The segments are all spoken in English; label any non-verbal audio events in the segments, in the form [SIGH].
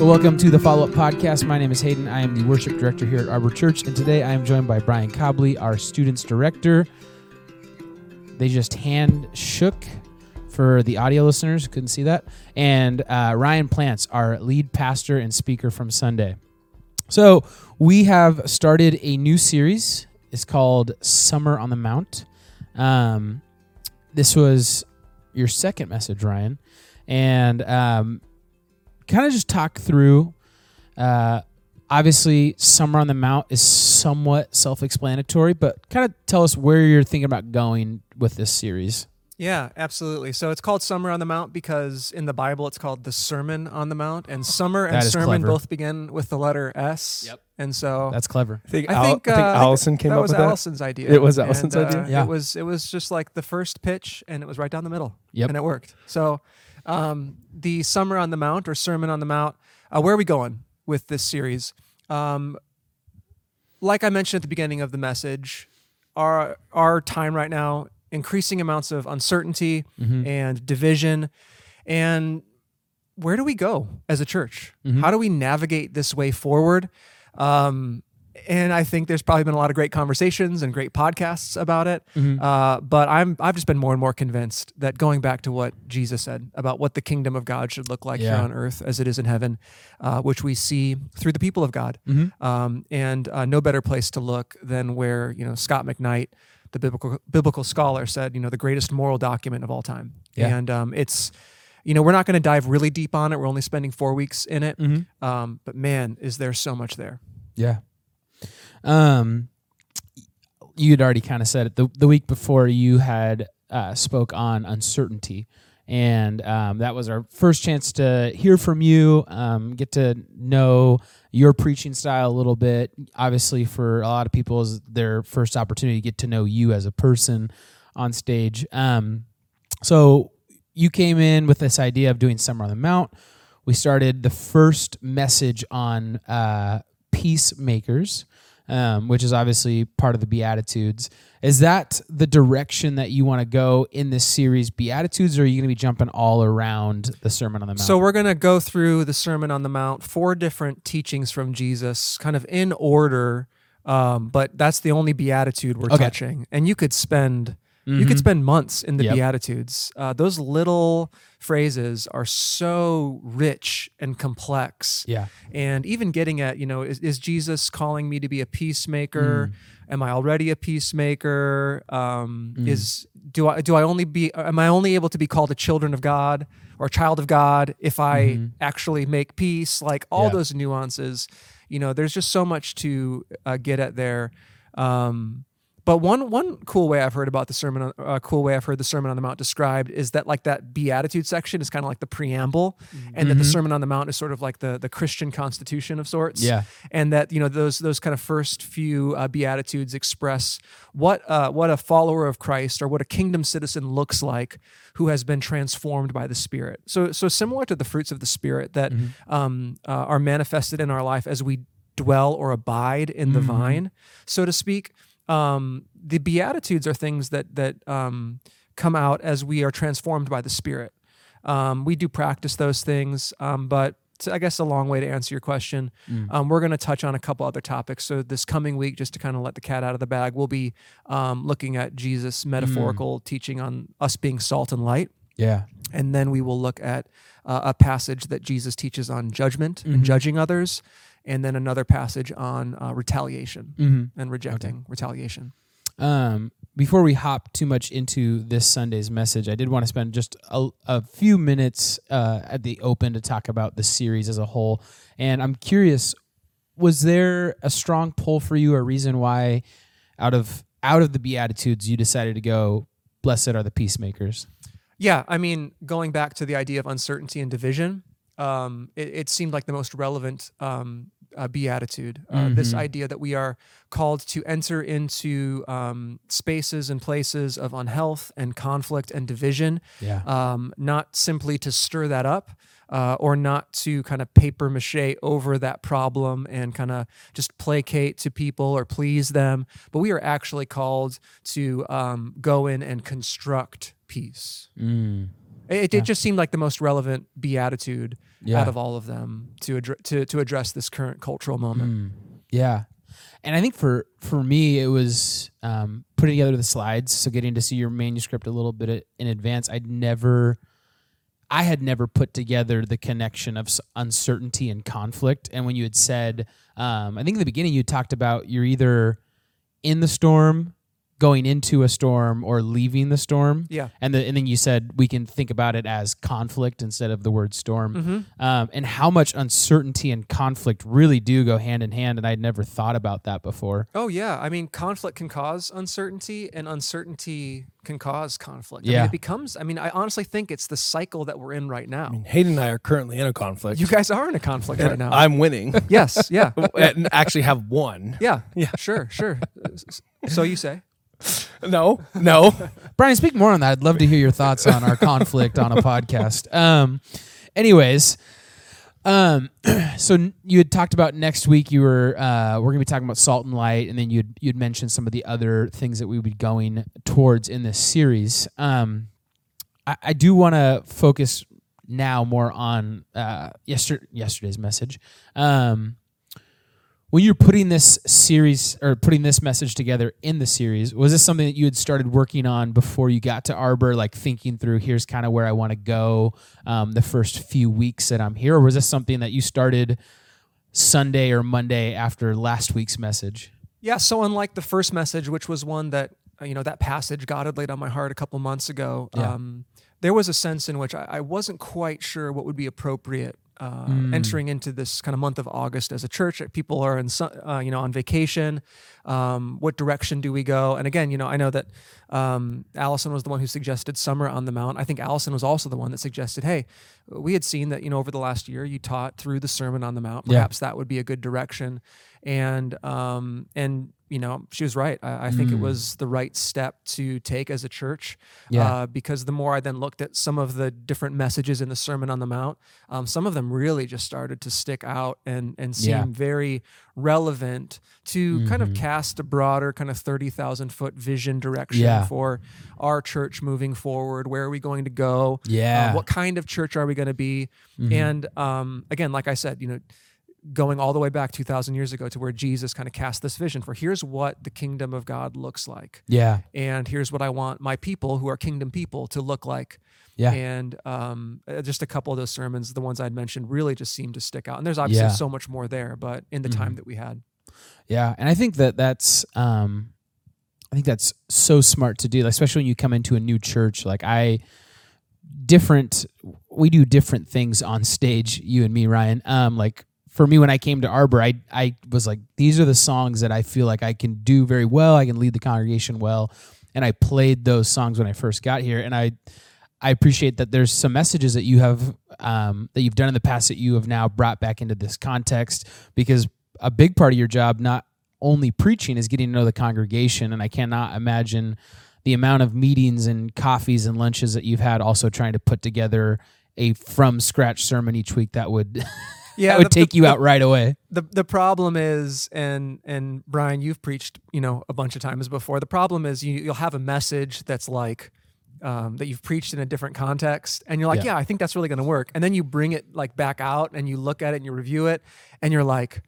Welcome to the Follow Up Podcast. My name is Hayden. I am the worship director here at Arbor Church, and today I am joined by Brian Cobley, our students director. They just hand shook for the audio listeners, couldn't see that, and uh, Ryan Plants, our lead pastor and speaker from Sunday. So we have started a new series. It's called Summer on the Mount. Um, this was your second message, Ryan, and um, kind of just talk through. Uh, obviously, Summer on the Mount is somewhat self-explanatory, but kind of tell us where you're thinking about going with this series. Yeah, absolutely. So it's called Summer on the Mount because in the Bible it's called the Sermon on the Mount, and summer and sermon clever. both begin with the letter S. Yep. And so That's clever. I think, I Al- think, I think uh, Allison came that up was with that. It was Allison's idea. It was Allison's And, idea? uh, Yeah. It was it was just like the first pitch, and it was right down the middle. Yep. And it worked. So, um, the Summer on the Mount or Sermon on the Mount. Uh, where are we going with this series? Um, like I mentioned at the beginning of the message, our our time right now, increasing amounts of uncertainty Mhm. and division, and where do we go as a church? Mhm. How do we navigate this way forward? Um, and I think there's probably been a lot of great conversations and great podcasts about it. Mhm. Uh, but I'm I've just been more and more convinced that going back to what Jesus said about what the kingdom of God should look like Yeah. here on earth as it is in heaven, uh, which we see through the people of God. Mhm. Um, and uh, no better place to look than where you know Scot McKnight, the biblical biblical scholar, said you know the greatest moral document of all time. Yeah. And um, it's you know we're not going to dive really deep on it. We're only spending four weeks in it. Mhm. Um, but man, is there so much there. Yeah. Um, you'd already kind of said it the the week before. You had uh, spoke on uncertainty, and um, that was our first chance to hear from you, um, get to know your preaching style a little bit. Obviously, for a lot of people, is their first opportunity to get to know you as a person on stage. Um, so you came in with this idea of doing Summer on the Mount. We started the first message on uh, peacemakers, um, which is obviously part of the Beatitudes. Is that the direction that you want to go in this series, Beatitudes, or are you going to be jumping all around the Sermon on the Mount? So we're going to go through the Sermon on the Mount, four different teachings from Jesus, kind of in order. Um, but that's the only beatitude we're Okay. touching, and you could spend you Mhm. could spend months in the Yep. beatitudes. Uh, those little phrases are so rich and complex, yeah, and even getting at you know is, is Jesus calling me to be a peacemaker? Am I already a peacemaker? Um, Mm. Is do I do I only be am I only able to be called a children of God or a child of God if I Mhm. actually make peace? Like all Yeah. those nuances, you know, there's just so much to uh, get at there. Um, but one one cool way I've heard about the sermon, on- uh, cool way I've heard the Sermon on the Mount described is that like that beatitude section is kind of like the preamble, and that the Mhm. Sermon on the Mount is sort of like the the Christian constitution of sorts yeah, and that you know those those kind of first few uh, beatitudes express what uh, what a follower of Christ or what a kingdom citizen looks like who has been transformed by the Spirit. So so similar to the fruits of the Spirit that Mhm. um, uh, are manifested in our life as we dwell or abide in the Mhm. vine, so to speak. Um, the beatitudes are things that that um, come out as we are transformed by the Spirit. Um, we do practice those things, um, but I guess a long way to answer your question. Mm. Um, we're going to touch on a couple other topics. So this coming week, just to kind of let the cat out of the bag, we'll be um, looking at Jesus' metaphorical teaching on us being salt and light, yeah, and then we will look at uh, a passage that Jesus teaches on judgment Mhm. and judging others, and then another passage on uh, retaliation mm-hmm. and rejecting retaliation. Um, before we hop too much into this Sunday's message, I did want to spend just a, a few minutes uh, at the open to talk about the series as a whole. And I'm curious, was there a strong pull for you, a reason why, out of out of the Beatitudes, you decided to go, "Blessed are the peacemakers"? Yeah, I mean, going back to the idea of uncertainty and division, um, it, it seemed like the most relevant um, uh, beatitude. Uh, This Mhm. idea that we are called to enter into um, spaces and places of unhealth and conflict and division, Yeah, um, not simply to stir that up. Uh, or not to kind of paper mache over that problem and kind of just placate to people or please them, but we are actually called to um, go in and construct peace. mm. It, Yeah. it just seemed like the most relevant beatitude Yeah. out of all of them to to to address this current cultural moment. Mm, yeah, and I think for for me it was um, putting together the slides, so getting to see your manuscript a little bit in advance. I'd never, I had never put together the connection of uncertainty and conflict. And when you had said, um, I think in the beginning you talked about you're either in the storm, going into a storm, or leaving the storm. Yeah. And, the, and then you said we can think about it as conflict instead of the word storm Mm-hmm. um, and how much uncertainty and conflict really do go hand in hand. And I'd never thought about that before. Oh yeah, I mean, conflict can cause uncertainty, and uncertainty can cause conflict. I Yeah. mean, it becomes. I mean, I honestly think it's the cycle that we're in right now. I mean, Hayden and I are currently in a conflict. you guys are in a conflict right now. I'm winning. yes, yeah, [LAUGHS] and actually have won. yeah, [LAUGHS] yeah. Sure, sure. So you say? [LAUGHS] No, no. [LAUGHS] Brian, speak more on that. I'd love to hear your thoughts on our conflict on a podcast. Um, anyways, um, [CLEARS THROAT] so you had talked about next week. You were uh, we're gonna be talking about salt and light, and then you'd you'd mentioned some of the other things that we would be going towards in this series. Um, I, I do want to focus now more on uh, yester- yesterday's message. Um, when you're putting this series or putting this message together in the series, was this something that you had started working on before you got to Arbor, like thinking through here's kind of where I want to go um, the first few weeks that I'm here, or was this something that you started Sunday or Monday after last week's message? Yeah. So unlike the first message, which was one that uh, you know that passage God had laid on my heart a couple months ago, Yeah. um, there was a sense in which I, I wasn't quite sure what would be appropriate. Mm. Entering into this kind of month of August as a church, people are in, uh, you know, on vacation. Um, what direction do we go? And again, you know, I know that um, Allison was the one who suggested summer on the mount. I think Allison was also the one that suggested, hey, we had seen that you know over the last year you taught through the Sermon on the Mount. Yeah. Perhaps that would be a good direction. And um, and you know she was right. I, I think it Mm. was the right step to take as a church. Yeah. Uh, because the more I then looked at some of the different messages in the Sermon on the Mount, um, some of them really just started to stick out and and seem Yeah. very relevant to kind of Mhm. Cast a broader kind of thirty thousand foot vision direction Yeah. for our church moving forward. Where are we going to go? Yeah. Uh, what kind of church are we going to be? Mhm. And um, again, like I said, you know, going all the way back 2,000 years ago to where Jesus kind of cast this vision for here's what the kingdom of God looks like. yeah. And here's what I want my people who are kingdom people to look like. Yeah. And um, uh, just a couple of those sermons, the ones I'd mentioned, really just seemed to stick out. And there's obviously Yeah. so much more there, but in the Mhm. time that we had. Yeah, and I think that that's um, I think that's so smart to do, especially when you come into a new church. Like I, different, we do different things on stage. You and me, Ryan. Um, like for me, when I came to Arbor, I I was like, these are the songs that I feel like I can do very well. I can lead the congregation well, and I played those songs when I first got here, and I. I appreciate that there's some messages that you have um, that you've done in the past that you have now brought back into this context because a big part of your job, not only preaching, is getting to know the congregation. And I cannot imagine the amount of meetings and coffees and lunches that you've had also trying to put together a from scratch sermon each week that would [LAUGHS] Yeah, that would the- take the- you the- out right away. the the problem is and and Brian you've preached you know a bunch of times before the problem is you you'll have a message that's like um, that you've preached in a different context and you're like Yeah. yeah, I think that's really going to work and then you bring it like back out and you look at it and you review it and you're like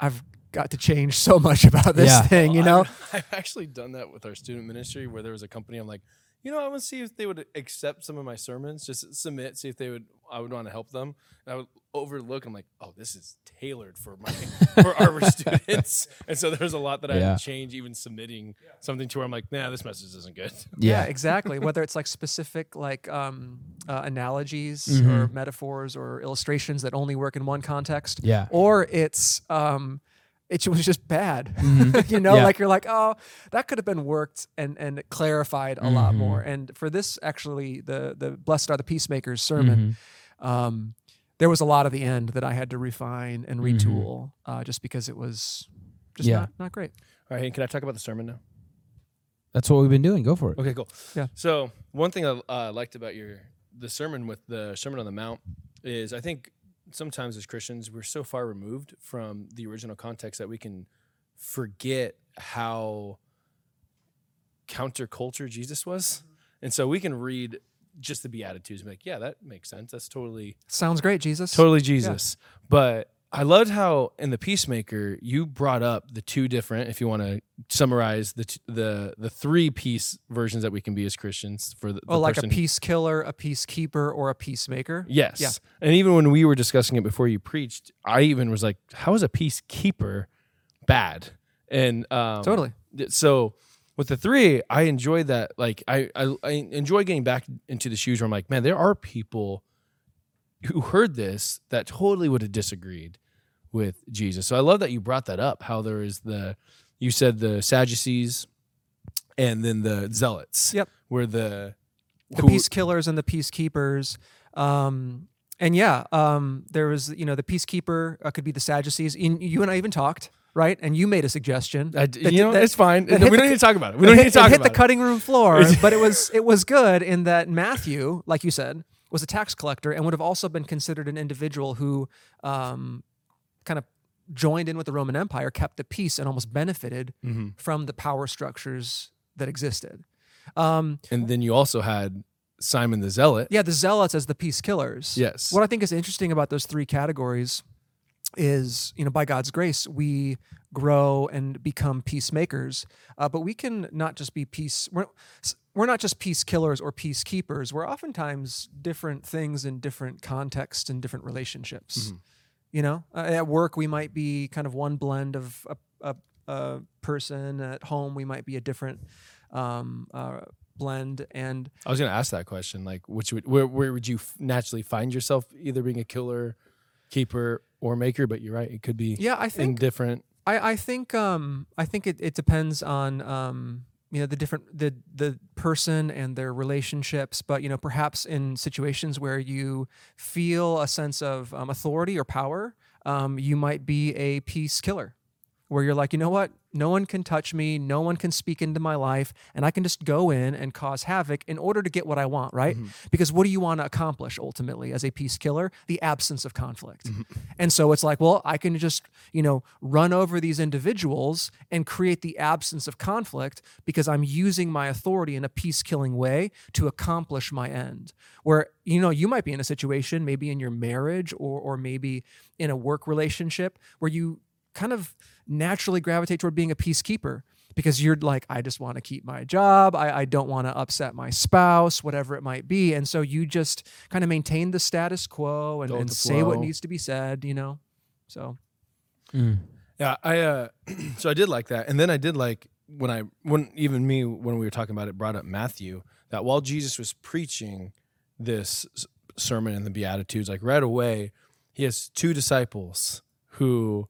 I've got to change so much about this Yeah. thing you Well, know I've, [LAUGHS] I've actually done that with our student ministry where there was a company. I'm like, you know, I want to see if they would accept some of my sermons, just submit, see if they would. I would want to help them. And I would overlook. I'm like, oh, this is tailored for my for our [LAUGHS] students. And so there's a lot that I Yeah. had to change, even submitting something to where I'm like, nah, this message isn't good. [LAUGHS] Yeah. exactly whether it's like specific like um, uh, analogies Mhm. or metaphors or illustrations that only work in one context Yeah. or it's um it was just bad Mhm. [LAUGHS] you know Yeah. like you're like oh that could have been worked and and clarified a lot Mhm. more and for this actually the the blessed are the peacemakers sermon Mhm. um there was a lot of the end that i had to refine and Mhm. retool uh just because it was just Yeah. not, not great All right, can I talk about the sermon now? That's what we've been doing. Go for it. Okay, cool. Yeah. So one thing I uh, liked about your the sermon with the Sermon on the Mount is I think sometimes as Christians we're so far removed from the original context that we can forget how counterculture Jesus was, mm-hmm. and so we can read just the Beatitudes and be like, yeah, that makes sense. That's totally Sounds great, Jesus. totally Jesus. But I loved how in the Peacemaker you brought up the two different. If you want to summarize the t- the the three piece versions that we can be as Christians for the, the Oh, like person a peace killer, a peacekeeper, or a peacemaker. Yes. Yeah. And even when we were discussing it before you preached, I even was like, how is a peacekeeper bad? And um, Totally. So with the three, I enjoyed that. Like, I, I, I enjoy getting back into the shoes where I'm like, man, there are people who heard this that totally would have disagreed with Jesus. So I love that you brought that up. How there is the, you said the Sadducees and then the Zealots. Yep. Were the, the who- peace killers and the peacekeepers. Um, and yeah, um, there was you know the peacekeeper uh, could be the Sadducees. In, you and I even talked, right? And you made a suggestion. I that- you know, that- it's fine. [LAUGHS] we don't the- need to talk about it. We don't need hit, to talk about it hit about the cutting room floor, [LAUGHS] but it was it was good in that Matthew, like you said, was a tax collector and would have also been considered an individual who um, kind of joined in with the Roman Empire, kept the peace, and almost benefited it. Mhm. from the power structures that existed. Um, And then you also had Simon the Zealot. yeah, the zealots as the peace killers. Yes. What I think is interesting about those three categories is, you know, by God's grace, we grow and become peacemakers. Uh, but we can not just be peace. We're, we're not just peace killers or peacekeepers. We're oftentimes different things in different contexts and different relationships. Mhm. You know, uh, at work we might be kind of one blend of a, a, a person. At home we might be a different um, uh, blend. And I was going to ask that question. Like, which would, where, where would you f- naturally find yourself either being a killer, keeper, or maker? But you're right. It could be yeah, I think different. I, I think um I think it, it depends on um you know the different the the person and their relationships but you know perhaps in situations where you feel a sense of um, authority or power um, you might be a peace killer where you're like you know what? No one can touch me. No one can speak into my life and i can just go in and cause havoc in order to get what i want right? Mm-hmm. Because what do you want to accomplish ultimately as a peace killer? The absence of conflict. Mm-hmm. And so it's like, well, I can just, you know, run over these individuals and create the absence of conflict because I'm using my authority in a peace killing way to accomplish my end. Where, you know, you might be in a situation, maybe in your marriage or, or maybe in a work relationship where you kind of naturally gravitate toward being a peacekeeper because you're like, I just want to keep my job. I, I don't want to upset my spouse, whatever it might be. And so you just kind of maintain the status quo and, and say what needs to be said, you know? So, Yeah, I uh [CLEARS THROAT] so I did like that. And then I did like when I when even me when we were talking about it brought up Matthew that while Jesus was preaching this sermon in the beatitudes like right away he has two disciples who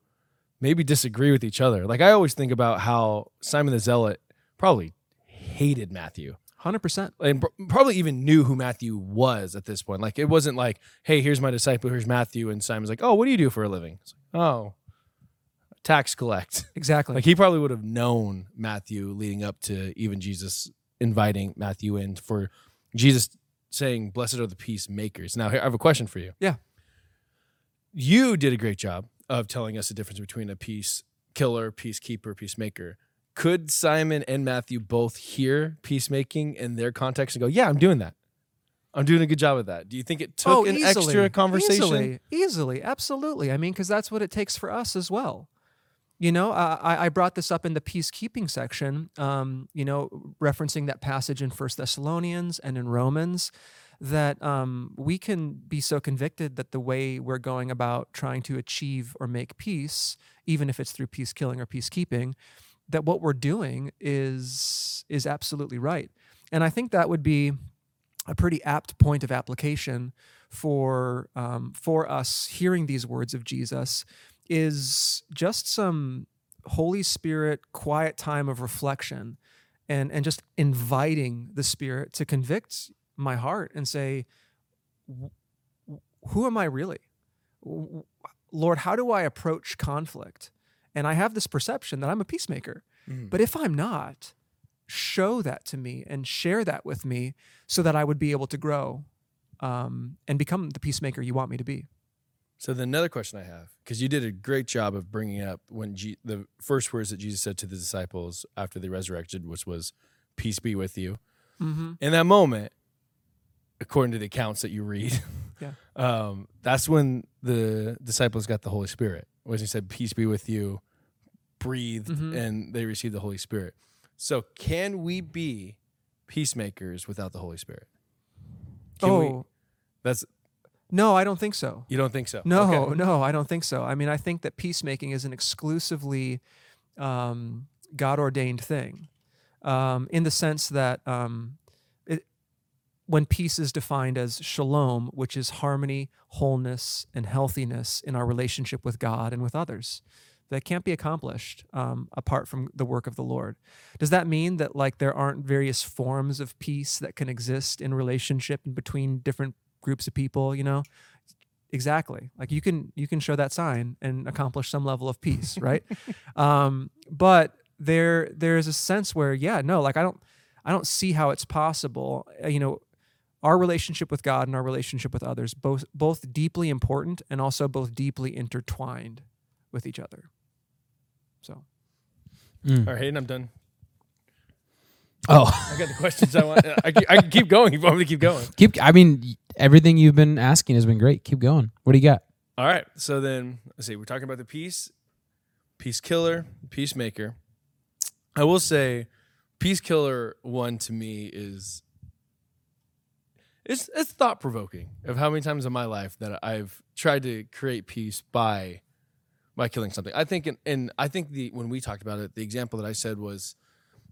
maybe disagree with each other. Like I always think about how Simon the Zealot probably hated Matthew. 100%. and probably even knew who Matthew was at this point. Like it wasn't like, "Hey, here's my disciple, here's Matthew," and Simon's like, "Oh, what do you do for a living?" Like, "Oh, tax collect." Exactly. like he probably would have known Matthew leading up to even Jesus inviting Matthew in for Jesus saying, "Blessed are the peacemakers." Now, here I have a question for you. Yeah. You did a great job of telling us the difference between a peace killer, peacekeeper, peacemaker. Could Simon and Matthew both hear peacemaking in their context and go, "Yeah, I'm doing that. I'm doing a good job of that." Do you think it took an extra conversation? Oh, Easily, easily, absolutely. I mean, because that's what it takes for us as well. You know, I, I brought this up in the peacekeeping section, um, you know, referencing that passage in First Thessalonians and in Romans, that um, we can be so convicted that the way we're going about trying to achieve or make peace, even if it's through peace killing or peacekeeping, that what we're doing is is absolutely right. And I think that would be a pretty apt point of application for um, for us hearing these words of Jesus is just some Holy Spirit quiet time of reflection and and just inviting the Spirit to convict my heart and say, "Wh- wh- who am I really? Lord, how do I approach conflict? And I have this perception that I'm a peacemaker. Mm. But if I'm not, show that to me and share that with me so that I would be able to grow um, and become the peacemaker you want me to be. So then another question I have, because you did a great job of bringing up when G- the first words that Jesus said to the disciples after they resurrected, which was "Peace be with you." Mm-hmm. In that moment, according to the accounts that you read, [LAUGHS] Yeah. um, that's when the disciples got the Holy Spirit. When he said, "Peace be with you," breathed, Mhm. and they received the Holy Spirit. So, can we be peacemakers without the Holy Spirit? Can oh we, that's no, I don't think so. you don't think so? No, Okay. no, I don't think so. I mean, I think that peacemaking is an exclusively um, God ordained thing, um, in the sense that um, when peace is defined as shalom, which is harmony, wholeness, and healthiness in our relationship with God and with others, that can't be accomplished um, apart from the work of the Lord. Does that mean that like there aren't various forms of peace that can exist in relationship and between different groups of people? You know, exactly like you can you can show that sign and accomplish some level of peace [LAUGHS] right um but there there's a sense where yeah no like i don't i don't see how it's possible Uh, you know our relationship with god and our relationship with others both both deeply important and also both deeply intertwined with each other so Mm. All right, Hayden, I'm done. Oh, I got the questions I want. I, I can keep going. You want me to keep going? keep. I mean, everything you've been asking has been great. Keep going. What do you got? All right. So then, let's see. We're talking about the peace, peace killer, peacemaker. I will say, peace killer one to me is it's it's thought provoking of how many times in my life that I've tried to create peace by by killing something. I think, and, and I think the when we talked about it, the example that I said was,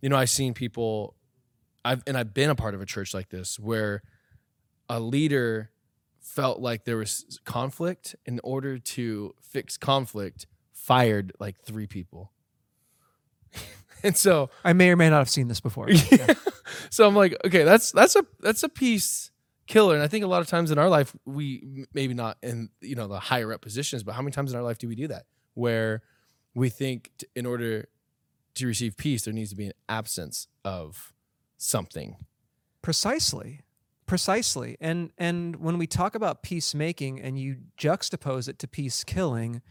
you know, I've seen people, I've and I've been a part of a church like this where a leader felt like there was conflict in order to fix conflict fired like three people [LAUGHS] and so i may or may not have seen this before [LAUGHS] so i'm like okay that's that's a that's a piece killer and i think a lot of times in our life we maybe not in you know the higher up positions but how many times in our life do we do that where we think t- in order to receive peace there needs to be an absence of something Precisely. Precisely. And and when we talk about peacemaking and you juxtapose it to peace killing,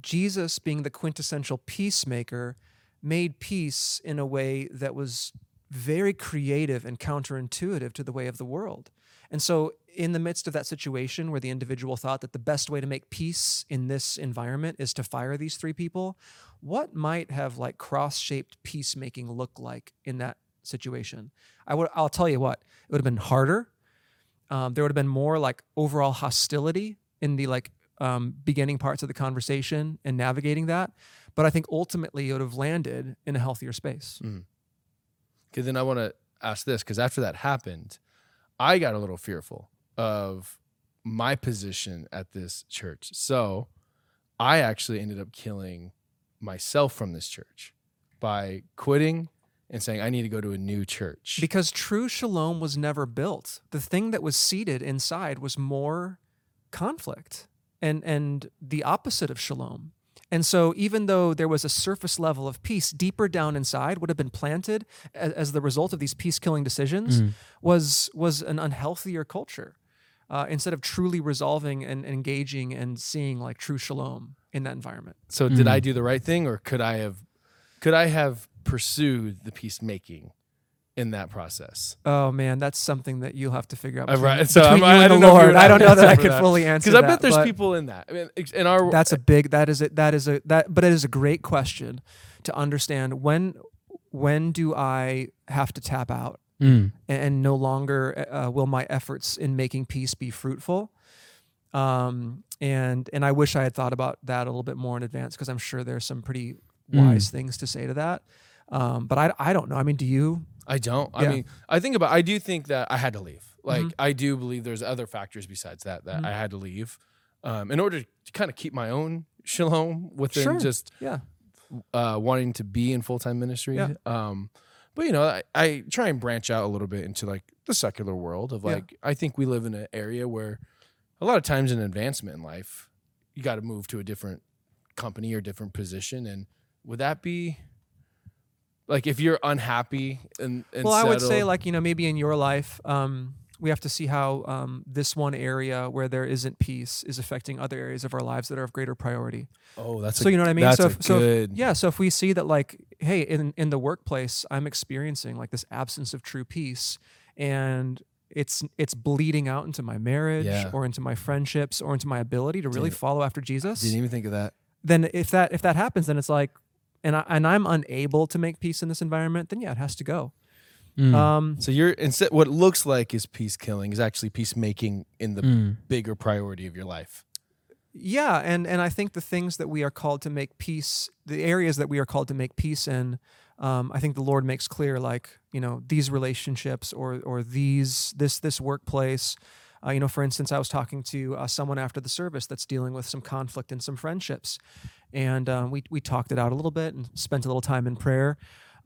Jesus being the quintessential peacemaker made peace in a way that was very creative and counterintuitive to the way of the world. And so in the midst of that situation where the individual thought that the best way to make peace in this environment is to fire these three people, what might have like cross-shaped peacemaking look like in that situation? I would I'll tell you what, it would have been harder. Um, there would have been more like overall hostility in the like um, beginning parts of the conversation and navigating that. But I think ultimately it would have landed in a healthier space. Okay, then I want to ask this because after that happened, I got a little fearful of my position at this church. So I actually ended up killing myself from this church by quitting and saying, I need to go to a new church. Because true shalom was never built. The thing that was seeded inside was more conflict and and the opposite of shalom. And so even though there was a surface level of peace, deeper down inside would have been planted as, as the result of these peace killing decisions was was an unhealthier culture. Uh, instead of truly resolving and engaging and seeing like true shalom in that environment. so did I do the right thing or could I have could I have pursued the peacemaking in that process? Oh man, that's something that you'll have to figure out. Uh, Between, right, so between I'm- you I and don't the know Lord. I don't know [LAUGHS] that I answer could fully answer Because I that, bet there's people in that. I mean, in our That's a big. That is a. That is a. That. But it is a great question to understand. When, when do I have to tap out Mm. and, and no longer uh, will my efforts in making peace be fruitful? Um, and and I wish I had thought about that a little bit more in advance because I'm sure there's some pretty wise things to say to that. Um, but I I don't know. I mean, do you? I don't. I mean, I think about. I do think that I had to leave. Like, Mhm. I do believe there's other factors besides that that Mhm. I had to leave, um, in order to kind of keep my own shalom within Sure. just Yeah. uh, wanting to be in full time ministry. Yeah. Um, but you know, I, I try and branch out a little bit into like the secular world of Yeah. like I think we live in an area where a lot of times in advancement in life, you got to move to a different company or different position, and would that be like if you're unhappy and, and well, I would say like you know maybe in your life, um, we have to see how um, this one area where there isn't peace is affecting other areas of our lives that are of greater priority. Oh, that's so a, you know what I mean. That's so if, so if- yeah, so if we see that like, hey, in in the workplace, I'm experiencing like this absence of true peace, and it's it's bleeding out into my marriage Yeah. or into my friendships or into my ability to really Didn't- follow after Jesus, Didn't even think of that. then if that if that happens, then it's like, and I, and I'm unable to make peace in this environment, then yeah, it has to go. Mm. Um, So you're instead what looks like is peace killing is actually peacemaking in the Mm. bigger priority of your life. yeah, and and I think the things that we are called to make peace, the areas that we are called to make peace in, um, I think the Lord makes clear, like you know, these relationships or or these this this workplace. Uh, you know, for instance, I was talking to uh, someone after the service that's dealing with some conflict in some friendships, and um, we we talked it out a little bit and spent a little time in prayer.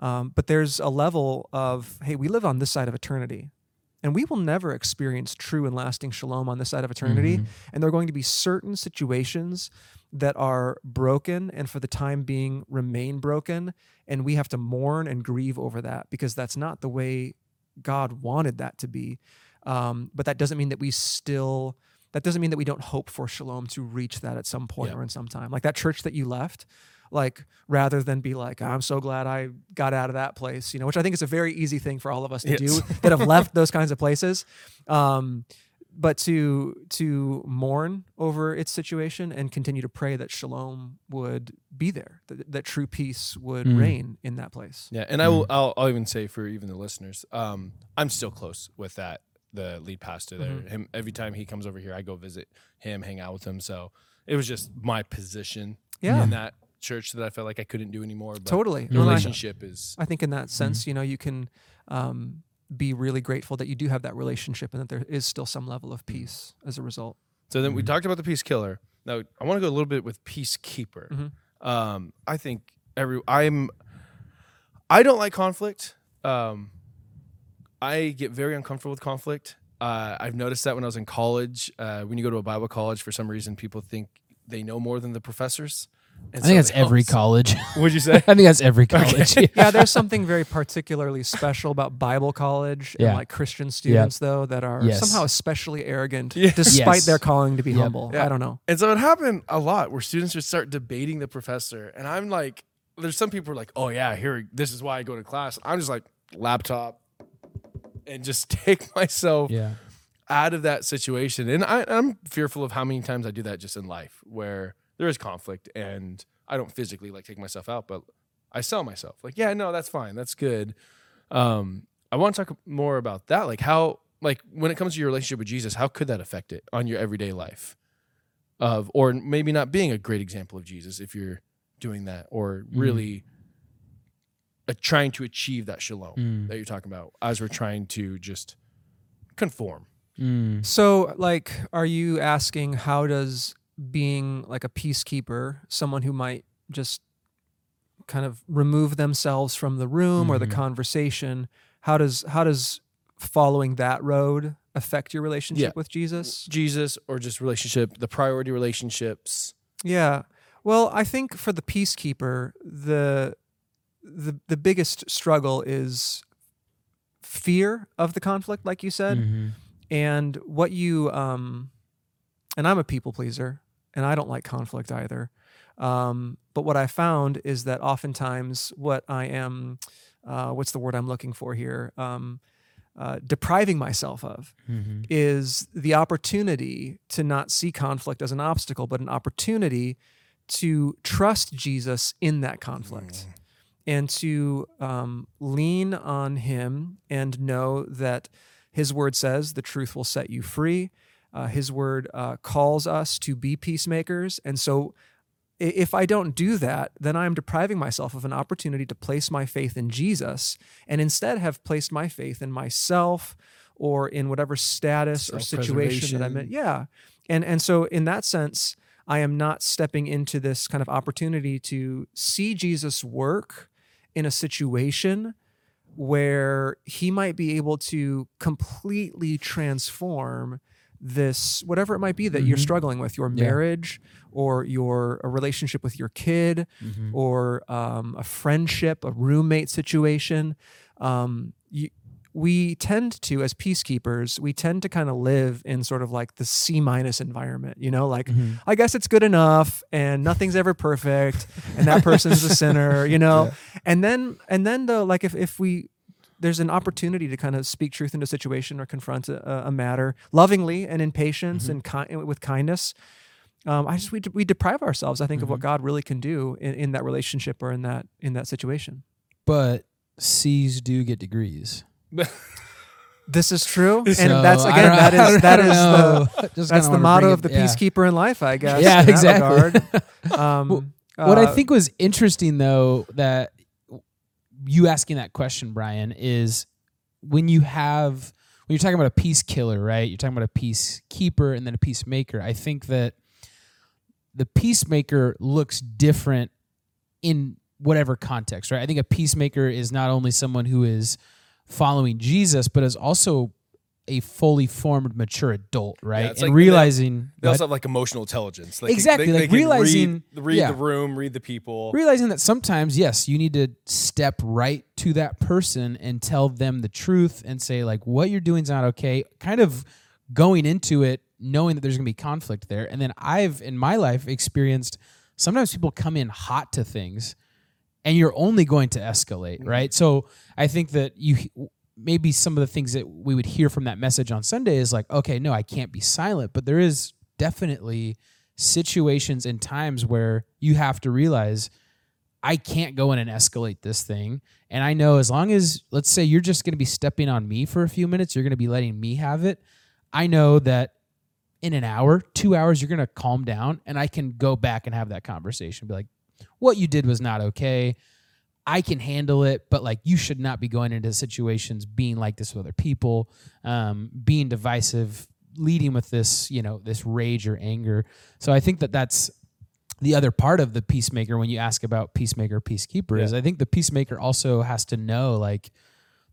Um, but there's a level of hey, we live on this side of eternity, and we will never experience true and lasting shalom on this side of eternity. Mhm. And there are going to be certain situations that are broken and for the time being remain broken. And we have to mourn and grieve over that because that's not the way God wanted that to be. Um, but that doesn't mean that we still, that doesn't mean that we don't hope for shalom to reach that at some point Yeah. or in some time. Like that church that you left, like rather than be like, I'm so glad I got out of that place, you know, which I think is a very easy thing for all of us to Yes. do [LAUGHS] that have left those kinds of places. Um, but to to mourn over its situation and continue to pray that shalom would be there, that, that true peace would Mm. reign in that place. Yeah, and I will. I'll, I'll even say for even the listeners, um, I'm still close with that. The lead pastor there. Mhm. Him every time he comes over here, I go visit him, hang out with him. So it was just my position Yeah, in that church that I felt like I couldn't do anymore. But totally. the No, I- relationship is I think in that sense, you know, you can um, be really grateful that you do have that relationship and that there is still some level of peace as a result. So then we Mhm. talked about the peace killer. Now I want to go a little bit with peacekeeper. Mhm. Um, I think every I'm I don't like conflict. Um, I get very uncomfortable with conflict. Uh, I've noticed that when I was in college. Uh, when you go to a Bible college, for some reason, people think they know more than the professors. And I think so that's every college. [LAUGHS] What'd you say? [LAUGHS] I think that's every college. [LAUGHS] yeah, there's something very particularly special about Bible college Yeah. and like Christian students, though, that are Yes. somehow especially arrogant Yeah. despite Yes. their calling to be Yep. humble. Yeah. I don't know. And so it happened a lot where students would start debating the professor. And I'm like, there's some people who are like, oh, yeah, here, this is why I go to class. I'm just like, laptop and just [LAUGHS] take myself yeah. out of that situation. And I, I'm fearful of how many times I do that just in life where there is conflict and I don't physically like take myself out, but I sell myself. Like, yeah, no, that's fine. That's good. Um, I want to talk more about that. Like how, like when it comes to your relationship with Jesus, how could that affect it on your everyday life? Of, or maybe not being a great example of Jesus if you're doing that, or really uh, trying to achieve that shalom Mm. that you're talking about as we're trying to just conform. Mm. So, like, are you asking how does being like a peacekeeper, someone who might just kind of remove themselves from the room or the Mhm. conversation, how does how does following that road affect your relationship Yeah. with Jesus? Jesus or just relationship, the priority relationships. Yeah. Well, I think for the peacekeeper, the the the biggest struggle is fear of the conflict, like you said. Mhm. and what you um and i'm a people pleaser and i don't like conflict either um but what i found is that oftentimes what i am uh what's the word i'm looking for here um uh, depriving myself of Mhm. is the opportunity to not see conflict as an obstacle but an opportunity to trust jesus in that conflict and to um, lean on him and know that his word says the truth will set you free. Uh, his word uh, calls us to be peacemakers. And so, if I don't do that, then I'm depriving myself of an opportunity to place my faith in Jesus and instead have placed my faith in myself or in whatever status or situation that I'm in. Yeah. And, and so, in that sense, I am not stepping into this kind of opportunity to see Jesus work in a situation where he might be able to completely transform this whatever it might be that you're Mhm. struggling with your Yeah. marriage or your a relationship with your kid Mhm. or um, a friendship a roommate situation um, you, we tend to as peacekeepers we tend to kind of live in sort of like the c minus environment you know like Mhm. I guess it's good enough and nothing's ever perfect and that person's a sinner, you know. And then and then though like if if we there's an opportunity to kind of speak truth into a situation or confront a, a matter lovingly and in patience and ki- with kindness. Um, I just we, we deprive ourselves, I think, of what God really can do in, in that relationship or in that in that situation. But C's do get degrees. [LAUGHS] This is true, and So, that's again that [LAUGHS] I is that I is the [LAUGHS] Just that's the motto of the yeah. peacekeeper in life, I guess. Yeah, exactly. Um, what I uh, think was interesting though that you asking that question, Brian, is when you have when you're talking about a peace killer, right? You're talking about a peacekeeper and then a peacemaker. I think that the peacemaker looks different in whatever context, right? I think a peacemaker is not only someone who is following Jesus, but is also a fully formed, mature adult, right? it's and like- and they- realizing They also have like emotional intelligence. Like, Exactly, They, like they realizing- read, read yeah. the room, read the people. realizing that sometimes yes you need to step right to that person and tell them the truth and say like what you're doing is not okay kind of going into it knowing that there's going to be conflict there and then i've in my life experienced sometimes people come in hot to things and you're only going to escalate mm-hmm. right so i think that you maybe some of the things that we would hear from that message on sunday is like okay no i can't be silent but there is definitely situations and times where you have to realize I can't go in and escalate this thing. And I know as long as, let's say, you're just going to be stepping on me for a few minutes, you're going to be letting me have it. I know that in an hour, two hours, you're going to calm down and I can go back and have that conversation. Be like, what you did was not okay. I can handle it, but like you should not be going into situations being like this with other people, um, being divisive, leading with this, you know, this rage or anger. So I think that that's the other part of the peacemaker when you ask about peacemaker peacekeeper is i think the peacemaker also has to know like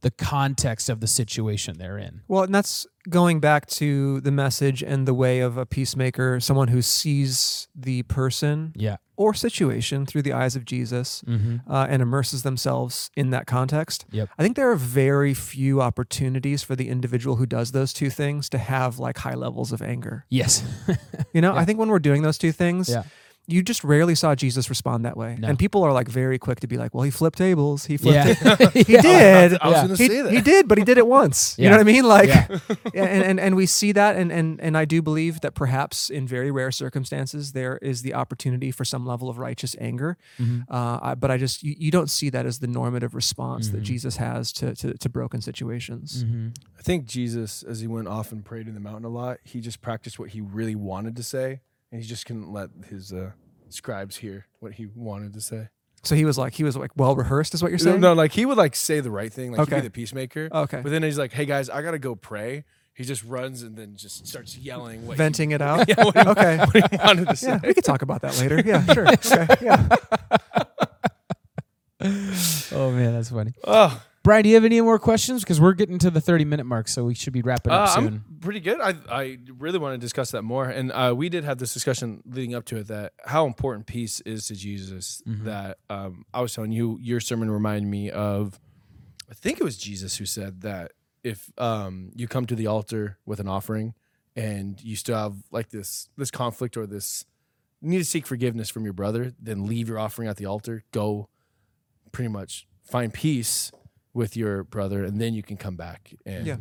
the context of the situation they're in Well, and that's going back to the message and the way of a peacemaker, someone who sees the person yeah or situation through the eyes of Jesus mm-hmm. uh, and immerses themselves in that context. Yep. I think there are very few opportunities for the individual who does those two things to have like high levels of anger. yes [LAUGHS] You know, Yeah. I think when we're doing those two things, yeah you just rarely saw Jesus respond that way. No. And people are like very quick to be like, well, he flipped tables. He flipped yeah it. [LAUGHS] He did. I was Yeah. going to he, say that. he did, but he did it once. You know what I mean? Like, Yeah. [LAUGHS] yeah, and, and and we see that, and and and I do believe that perhaps in very rare circumstances there is the opportunity for some level of righteous anger, Mhm. uh, I, but I just you, you don't see that as the normative response that Mhm. Jesus has to to, to broken situations. mm-hmm. I think Jesus, as he went off and prayed in the mountain a lot, he just practiced what he really wanted to say, and he just couldn't let his uh, scribes hear what he wanted to say. So he was like he was like well rehearsed, is what you're saying? No, like he would like say the right thing, like he'd Okay. be the peacemaker. Okay. But then he's like, "Hey guys, I gotta go pray." He just runs and then just starts yelling, what he- Venting it out. [LAUGHS] yeah, he, Okay. [LAUGHS] what he wanted to [LAUGHS] say. Yeah, we could talk about that later. Yeah, sure. Okay. Yeah. oh man that's funny Oh, brian do you have any more questions because we're getting to the 30 minute mark so we should be wrapping up Uh, soon I'm pretty good. I I really want to discuss that more, and uh, we did have this discussion leading up to it that how important peace is to Jesus. Mhm. That um, I was telling you, your sermon reminded me of. I think it was Jesus who said that if um, you come to the altar with an offering and you still have like this this conflict or this need to seek forgiveness from your brother, then leave your offering at the altar. Go, pretty much find peace with your brother, and then you can come back and Yeah.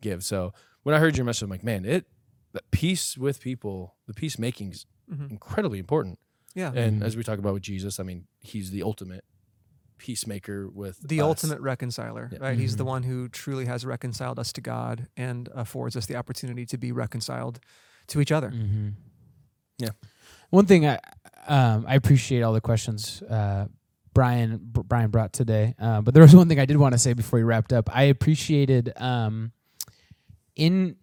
give. So when I heard your message, I'm like, man, it that peace with people, the peacemaking is Mhm. incredibly important. Yeah. And Mhm. as we talk about with Jesus, I mean, he's the ultimate peacemaker with the us. ultimate reconciler, Yeah. right? He's the one who truly has reconciled us to God and affords us the opportunity to be reconciled to each other. Mm-hmm. Yeah. One thing I um, I appreciate all the questions uh, Brian Br- Brian brought today, uh, but there was one thing I did want to say before we wrapped up. I appreciated um, in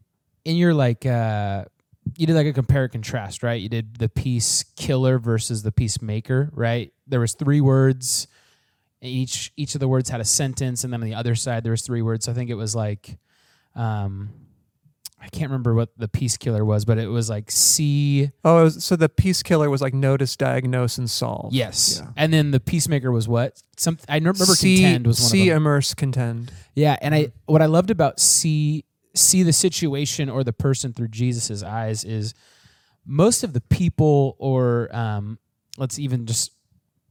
in your like uh, you did like a compare and contrast, right? You did the peace killer versus the peacemaker, right? There was three words. Each each of the words had a sentence, and then on the other side there was three words. I think it was like. Um, I can't remember what the peace killer was, but it was like see Oh, was- so the peace killer was like notice, diagnose, and solve. Yes. Yeah. And then the peacemaker was what? Some I remember see, contend was one see, of them. immerse, contend. Yeah, and I what I loved about see see the situation or the person through Jesus's eyes is most of the people or um, let's even just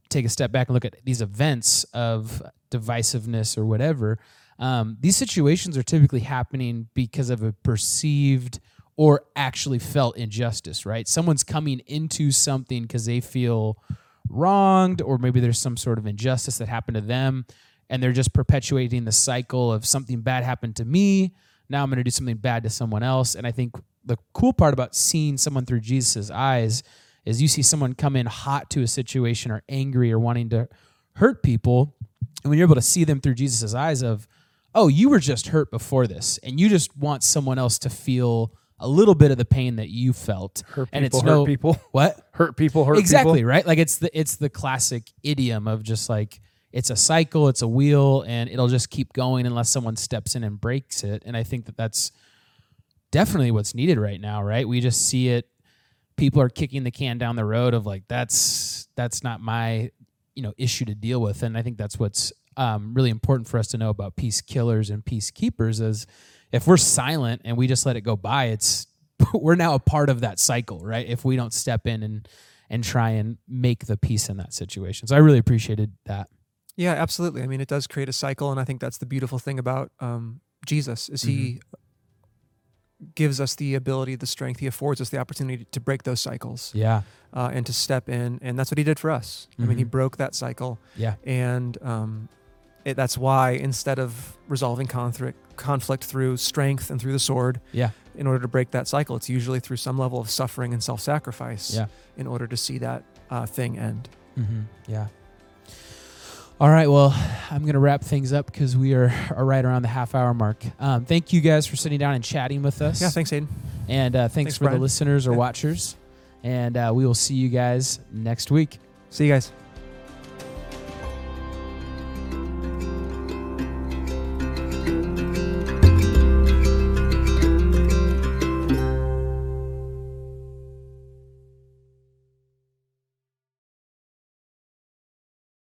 take a step back and look at these events of divisiveness or whatever. Um, these situations are typically happening because of a perceived or actually felt injustice, right? Someone's coming into something because they feel wronged, or maybe there's some sort of injustice that happened to them, and they're just perpetuating the cycle of something bad happened to me. Now I'm going to do something bad to someone else. And I think the cool part about seeing someone through Jesus' eyes is you see someone come in hot to a situation or angry or wanting to hurt people. And when you're able to see them through Jesus' eyes of, oh, you were just hurt before this, and you just want someone else to feel a little bit of the pain that you felt. Hurt and people, it's hurt no people. [LAUGHS] what? Hurt people, hurt exactly people. right. Like it's the it's the classic idiom of just like it's a cycle, it's a wheel, and it'll just keep going unless someone steps in and breaks it. And I think that that's definitely what's needed right now. Right? We just see it. People are kicking the can down the road of like that's that's not my you know issue to deal with, and I think that's what's um, really important for us to know about peace killers and peacekeepers is if we're silent and we just let it go by, it's [LAUGHS] we're now a part of that cycle, right? If we don't step in and and try and make the peace in that situation. So I really appreciated that. Yeah, absolutely. I mean, it does create a cycle, and I think that's the beautiful thing about um, Jesus is he gives us the ability, the strength. He affords us the opportunity to break those cycles Yeah. uh, and to step in, and that's what he did for us. I mean, he Mhm. broke that cycle, Yeah. and um, it, that's why instead of resolving conflict conflict through strength and through the sword, Yeah. in order to break that cycle, it's usually through some level of suffering and self sacrifice. Yeah. In order to see that uh, thing end. Mm-hmm. Yeah. All right. Well, I'm going to wrap things up because we are, are right around the half hour mark. Um, thank you guys for sitting down and chatting with us. Yeah. Thanks, Aiden. And uh, thanks, Thanks, for Brian. the listeners or watchers. And uh, we will see you guys next week. See you guys.